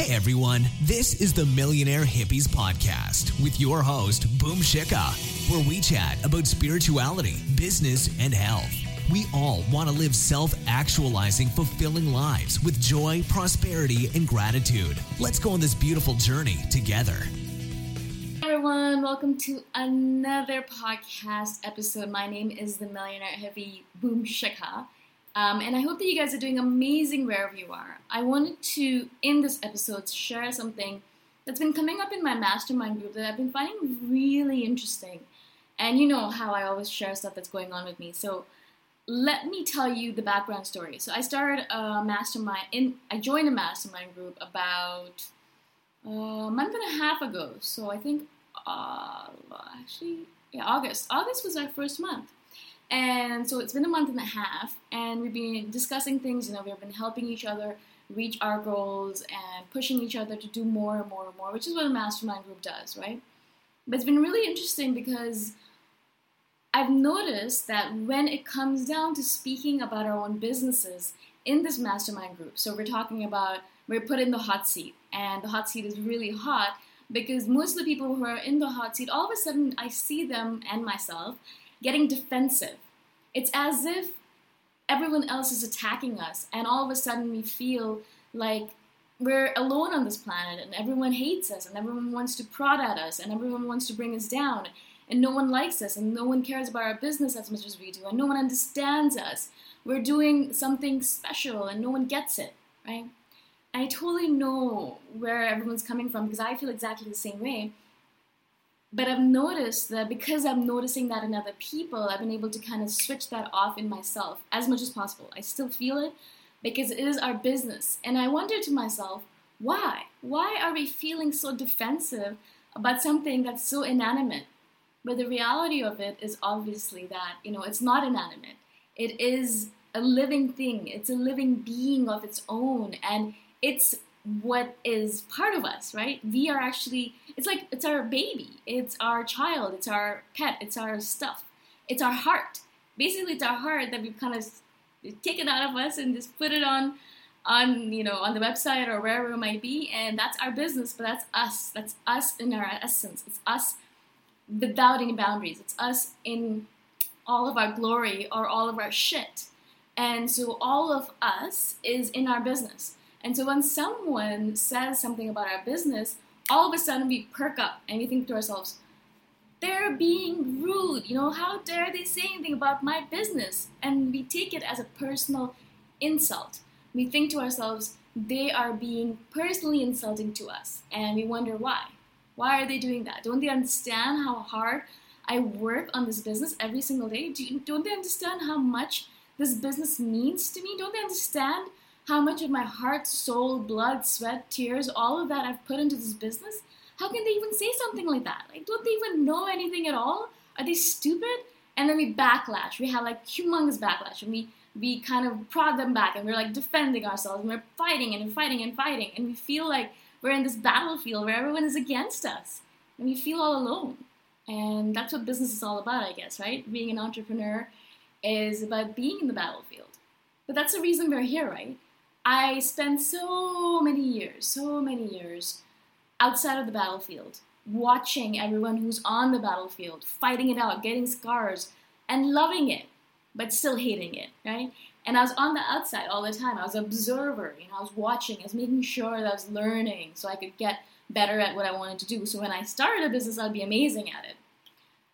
Hey everyone, this is the Millionaire Hippies Podcast with your host, Boom Shikha, where we chat about spirituality, business, and health. We all want to live self actualizing, fulfilling lives with joy, prosperity, and gratitude. Let's go on this beautiful journey together. Hi everyone, welcome to another podcast episode. My name is the Millionaire Hippie Boom Shikha. Um, and I hope that you guys are doing amazing wherever you are. I wanted to, in this episode, share something that's been coming up in my mastermind group that I've been finding really interesting. And you know how I always share stuff that's going on with me. So let me tell you the background story. So I started a mastermind in I joined a mastermind group about uh, a month and a half ago. So I think uh, actually yeah, August. August was our first month. And so it's been a month and a half, and we've been discussing things. You know, we've been helping each other reach our goals and pushing each other to do more and more and more, which is what a mastermind group does, right? But it's been really interesting because I've noticed that when it comes down to speaking about our own businesses in this mastermind group, so we're talking about we're put in the hot seat, and the hot seat is really hot because most of the people who are in the hot seat, all of a sudden I see them and myself getting defensive. It's as if everyone else is attacking us, and all of a sudden we feel like we're alone on this planet and everyone hates us and everyone wants to prod at us and everyone wants to bring us down and no one likes us and no one cares about our business as much as we do and no one understands us. We're doing something special and no one gets it, right? I totally know where everyone's coming from because I feel exactly the same way. But I've noticed that because I'm noticing that in other people, I've been able to kind of switch that off in myself as much as possible. I still feel it, because it is our business. And I wonder to myself, why? Why are we feeling so defensive about something that's so inanimate? But the reality of it is obviously that, you know, it's not inanimate. It is a living thing, it's a living being of its own, and it's what is part of us, right? We are actually, it's like, it's our baby, it's our child, it's our pet, it's our stuff, it's our heart. Basically, it's our heart that we've kind of taken out of us and just put it on on you know on the website or wherever it might be. And that's our business but that's us. That's us in our essence. It's us without any boundaries. It's us in all of our glory or all of our shit. And so all of us is in our business and so when someone says something about our business all of a sudden we perk up and we think to ourselves they're being rude. You know, how dare they say anything about my business? And we take it as a personal insult. We think to ourselves, they are being personally insulting to us. And we wonder why. Why are they doing that? Don't they understand how hard I work on this business every single day? Do don't they understand how much this business means to me? Don't they understand how much of my heart, soul, blood, sweat, tears, all of that I've put into this business? How can they even say something like that? Like, don't they even know anything at all? Are they stupid? And then we backlash. We have like humongous backlash, and we we kind of prod them back, and we're like defending ourselves, and we're fighting and fighting and fighting, and we feel like we're in this battlefield where everyone is against us, and we feel all alone. And that's what business is all about, I guess, right? Being an entrepreneur is about being in the battlefield. But that's the reason we're here, right? I spent so many years, so many years outside of the battlefield, watching everyone who's on the battlefield, fighting it out, getting scars, and loving it, but still hating it, right? And I was on the outside all the time. I was an observer, you know, I was watching, I was making sure that I was learning so I could get better at what I wanted to do. So when I started a business, I'd be amazing at it.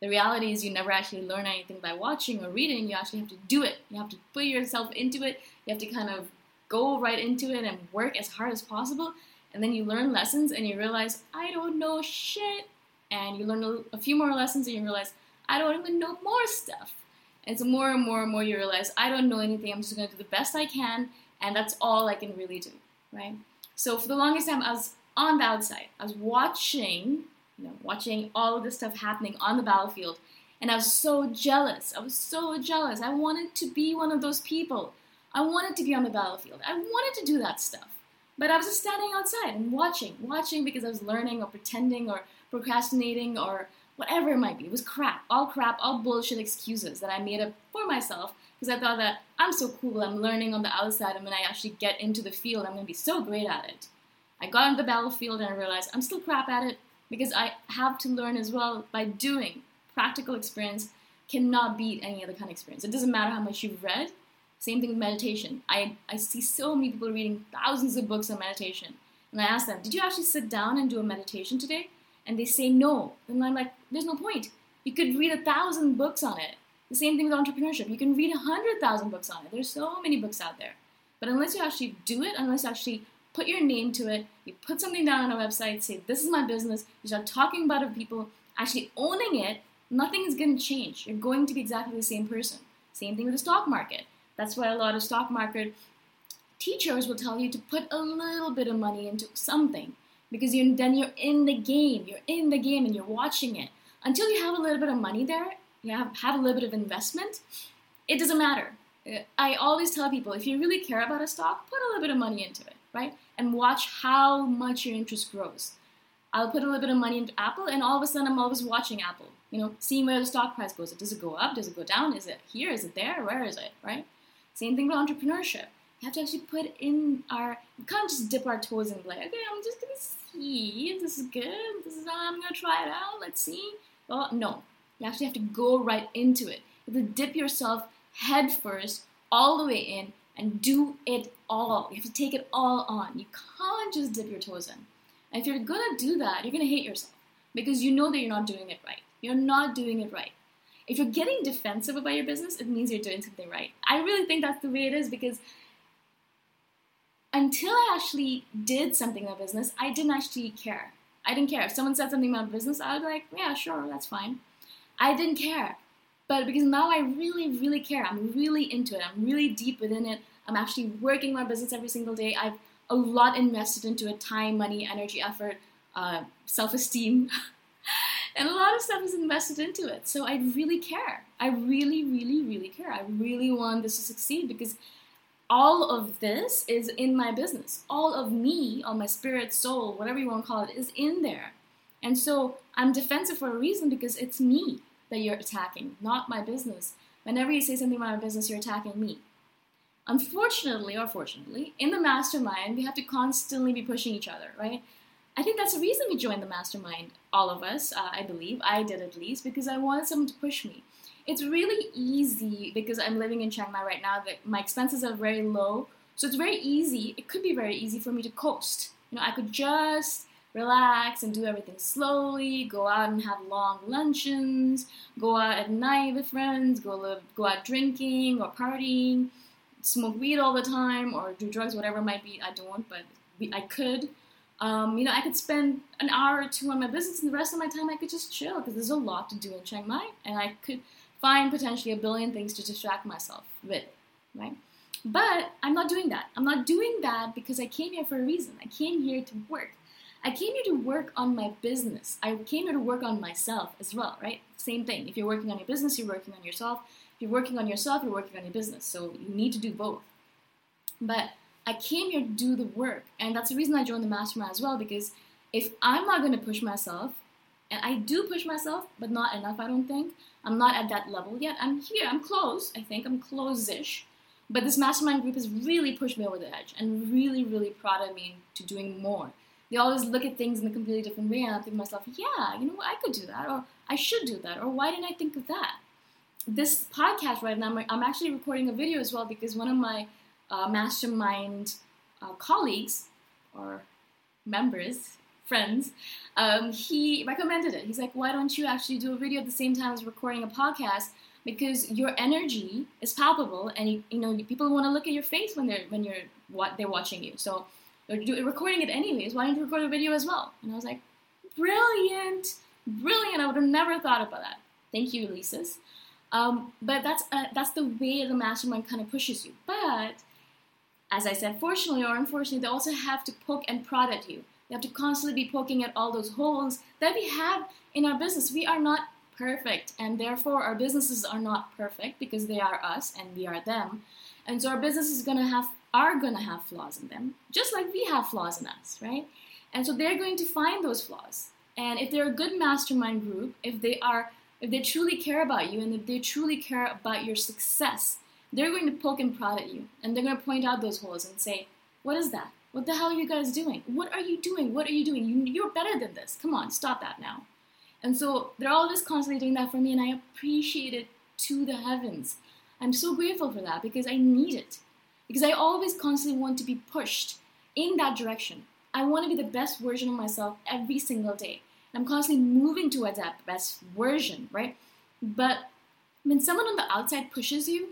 The reality is, you never actually learn anything by watching or reading. You actually have to do it. You have to put yourself into it. You have to kind of go right into it and work as hard as possible and then you learn lessons and you realize, I don't know shit. And you learn a, few more lessons and you realize, I don't even know more stuff. And so more and more and more you realize, I don't know anything. I'm just going to do the best I can. And that's all I can really do, right? So for the longest time, I was on the outside. I was watching, you know, watching all of this stuff happening on the battlefield. And I was so jealous. I was so jealous. I wanted to be one of those people. I wanted to be on the battlefield. I wanted to do that stuff. But I was just standing outside and watching, watching because I was learning or pretending or procrastinating or whatever it might be. It was crap, all crap, all bullshit excuses that I made up for myself because I thought that I'm so cool, I'm learning on the outside, and when I actually get into the field, I'm going to be so great at it. I got on the battlefield and I realized I'm still crap at it because I have to learn as well by doing. Practical experience cannot beat any other kind of experience. It doesn't matter how much you've read, same thing with meditation. I, I see so many people reading thousands of books on meditation. And I ask them, Did you actually sit down and do a meditation today? And they say no. And I'm like, There's no point. You could read a thousand books on it. The same thing with entrepreneurship. You can read a hundred thousand books on it. There's so many books out there. But unless you actually do it, unless you actually put your name to it, you put something down on a website, say, This is my business, you start talking about it people, actually owning it, nothing is going to change. You're going to be exactly the same person. Same thing with the stock market. That's why a lot of stock market teachers will tell you to put a little bit of money into something because you then you're in the game. You're in the game and you're watching it. Until you have a little bit of money there, you have, have a little bit of investment, it doesn't matter. Uh, I always tell people if you really care about a stock, put a little bit of money into it, right? And watch how much your interest grows. I'll put a little bit of money into Apple, and all of a sudden I'm always watching Apple, you know, seeing where the stock price goes. Does it go up? Does it go down? Is it here? Is it there? Where is it, right? Same thing with entrepreneurship. You have to actually put in our, you can't just dip our toes in and be like, okay, I'm just gonna see if this is good, this is, I'm gonna try it out, let's see. Well, no, you actually have to go right into it. You have to dip yourself head first, all the way in, and do it all. You have to take it all on. You can't just dip your toes in. And if you're gonna do that, you're gonna hate yourself because you know that you're not doing it right. You're not doing it right. If you're getting defensive about your business, it means you're doing something right. I really think that's the way it is because until I actually did something about business, I didn't actually care. I didn't care. If someone said something about business, I be like, yeah, sure, that's fine. I didn't care. But because now I really, really care, I'm really into it, I'm really deep within it, I'm actually working my business every single day. I've a lot invested into it time, money, energy, effort, uh, self esteem. and a lot of stuff is invested into it. So I really care. I really, really, really care. I really want this to succeed because all of this is in my business. All of me, all my spirit, soul, whatever you want to call it, is in there. And so I'm defensive for a reason because it's me that you're attacking, not my business. Whenever you say something about my business, you're attacking me. Unfortunately, or fortunately, in the mastermind, we have to constantly be pushing each other, right? I think that's the reason we joined the mastermind, all of us, uh, I believe. I did at least, because I wanted someone to push me. It's really easy because I'm living in Chiang Mai right now, that my expenses are very low. So it's very easy, it could be very easy for me to coast. You know, I could just relax and do everything slowly, go out and have long luncheons, go out at night with friends, go live, go out drinking or partying, smoke weed all the time or do drugs, whatever it might be. I don't, but I could. Um, you know, I could spend an hour or two on my business, and the rest of my time I could just chill because there's a lot to do in Chiang Mai, and I could find potentially a billion things to distract myself with, right? But I'm not doing that. I'm not doing that because I came here for a reason. I came here to work. I came here to work on my business. I came here to work on myself as well, right? Same thing. If you're working on your business, you're working on yourself. If you're working on yourself, you're working on your business. So you need to do both. But I came here to do the work. And that's the reason I joined the mastermind as well, because if I'm not going to push myself, and I do push myself, but not enough, I don't think. I'm not at that level yet. I'm here, I'm close, I think. I'm close ish. But this mastermind group has really pushed me over the edge and really, really prodded me to doing more they always look at things in a completely different way, and I think to myself, yeah, you know what, I could do that, or I should do that, or why didn't I think of that? This podcast right now, I'm actually recording a video as well because one of my uh, mastermind uh, colleagues or members, friends, um, he recommended it. He's like, why don't you actually do a video at the same time as recording a podcast? Because your energy is palpable, and you, you know people want to look at your face when they're when you're what they're watching you. So they're recording it anyways. Why don't you record a video as well? And I was like, brilliant, brilliant. I would have never thought about that. Thank you, Elises. Um, but that's uh, that's the way the mastermind kind of pushes you. But as I said, fortunately or unfortunately, they also have to poke and prod at you. They have to constantly be poking at all those holes that we have in our business. We are not perfect, and therefore our businesses are not perfect because they are us and we are them. And so our businesses to have are going to have flaws in them, just like we have flaws in us, right? And so they're going to find those flaws. And if they're a good mastermind group, if they are if they truly care about you and if they truly care about your success, they're going to poke and prod at you and they're going to point out those holes and say, What is that? What the hell are you guys doing? What are you doing? What are you doing? You, you're better than this. Come on, stop that now. And so they're always constantly doing that for me, and I appreciate it to the heavens. I'm so grateful for that because I need it because I always constantly want to be pushed in that direction. I want to be the best version of myself every single day. And I'm constantly moving towards that best version, right? But when someone on the outside pushes you,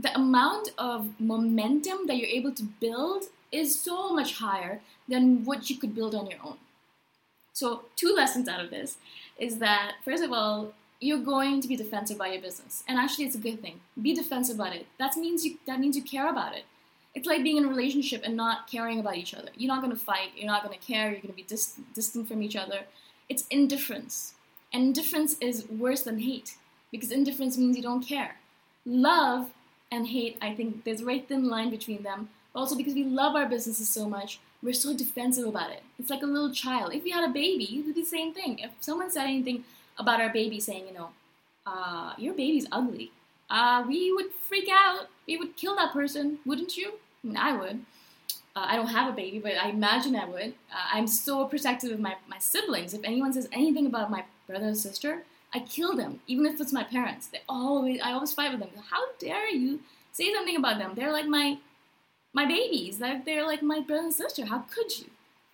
the amount of momentum that you're able to build is so much higher than what you could build on your own. So, two lessons out of this is that, first of all, you're going to be defensive about your business. And actually, it's a good thing. Be defensive about it. That means you, that means you care about it. It's like being in a relationship and not caring about each other. You're not going to fight. You're not going to care. You're going to be dis- distant from each other. It's indifference. And indifference is worse than hate because indifference means you don't care. Love and hate, I think there's a very thin line between them. But also because we love our businesses so much, we're so defensive about it. It's like a little child. If we had a baby, it would be the same thing. If someone said anything about our baby, saying, you know, uh, your baby's ugly, uh, we would freak out. We would kill that person, wouldn't you? I mean, I would. Uh, I don't have a baby, but I imagine I would. Uh, I'm so protective of my, my siblings. If anyone says anything about my brother or sister, I kill them, even if it's my parents. They always, I always fight with them. How dare you say something about them? They're like my my babies. Like they're like my brother and sister. How could you?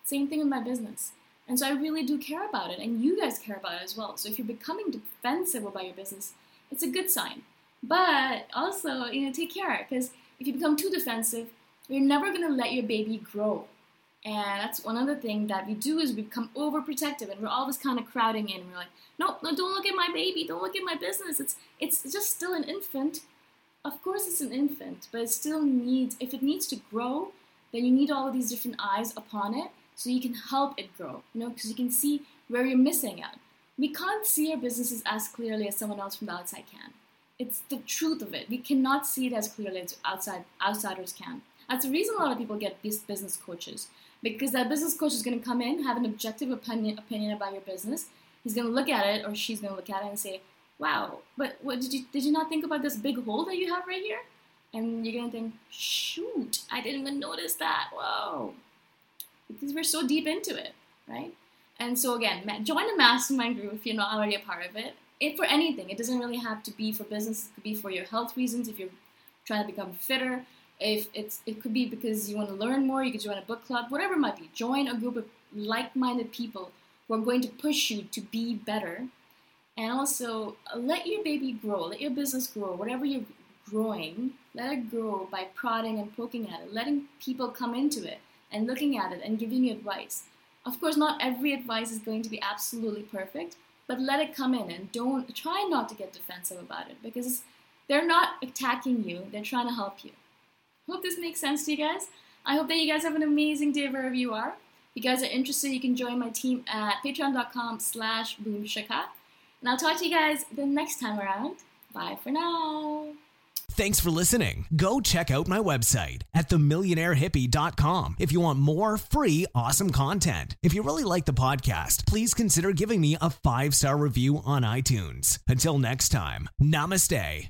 Same thing with my business. And so I really do care about it, and you guys care about it as well. So if you're becoming defensive about your business, it's a good sign. But also, you know, take care because if you become too defensive, you're never gonna let your baby grow. And that's one other thing that we do is we become overprotective, and we're always kind of crowding in. We're like, no, no, don't look at my baby, don't look at my business. It's it's just still an infant. Of course, it's an infant, but it still needs. If it needs to grow, then you need all of these different eyes upon it so you can help it grow, you know, because you can see where you're missing out. We can't see our businesses as clearly as someone else from the outside can. It's the truth of it. We cannot see it as clearly as outside outsiders can. That's the reason a lot of people get these business coaches because that business coach is going to come in, have an objective opinion opinion about your business. He's going to look at it, or she's going to look at it and say, "Wow, but what did you did you not think about this big hole that you have right here?" And you're going to think, "Shoot, I didn't even notice that." Whoa, because we're so deep into it, right? And so again, join the mastermind group if you're not already a part of it. It for anything. It doesn't really have to be for business. It could be for your health reasons. If you're trying to become fitter, if it's it could be because you want to learn more, you could join a book club, whatever it might be. Join a group of like-minded people who are going to push you to be better. And also uh, let your baby grow, let your business grow, whatever you're growing, let it grow by prodding and poking at it, letting people come into it and looking at it and giving you advice. Of course, not every advice is going to be absolutely perfect, but let it come in and don't try not to get defensive about it because they're not attacking you, they're trying to help you. Hope this makes sense to you guys. I hope that you guys have an amazing day wherever you are. If you guys are interested, you can join my team at patreon.com slash boomshikha. And I'll talk to you guys the next time around. Bye for now. Thanks for listening. Go check out my website at themillionairehippie.com if you want more free, awesome content. If you really like the podcast, please consider giving me a five star review on iTunes. Until next time, namaste.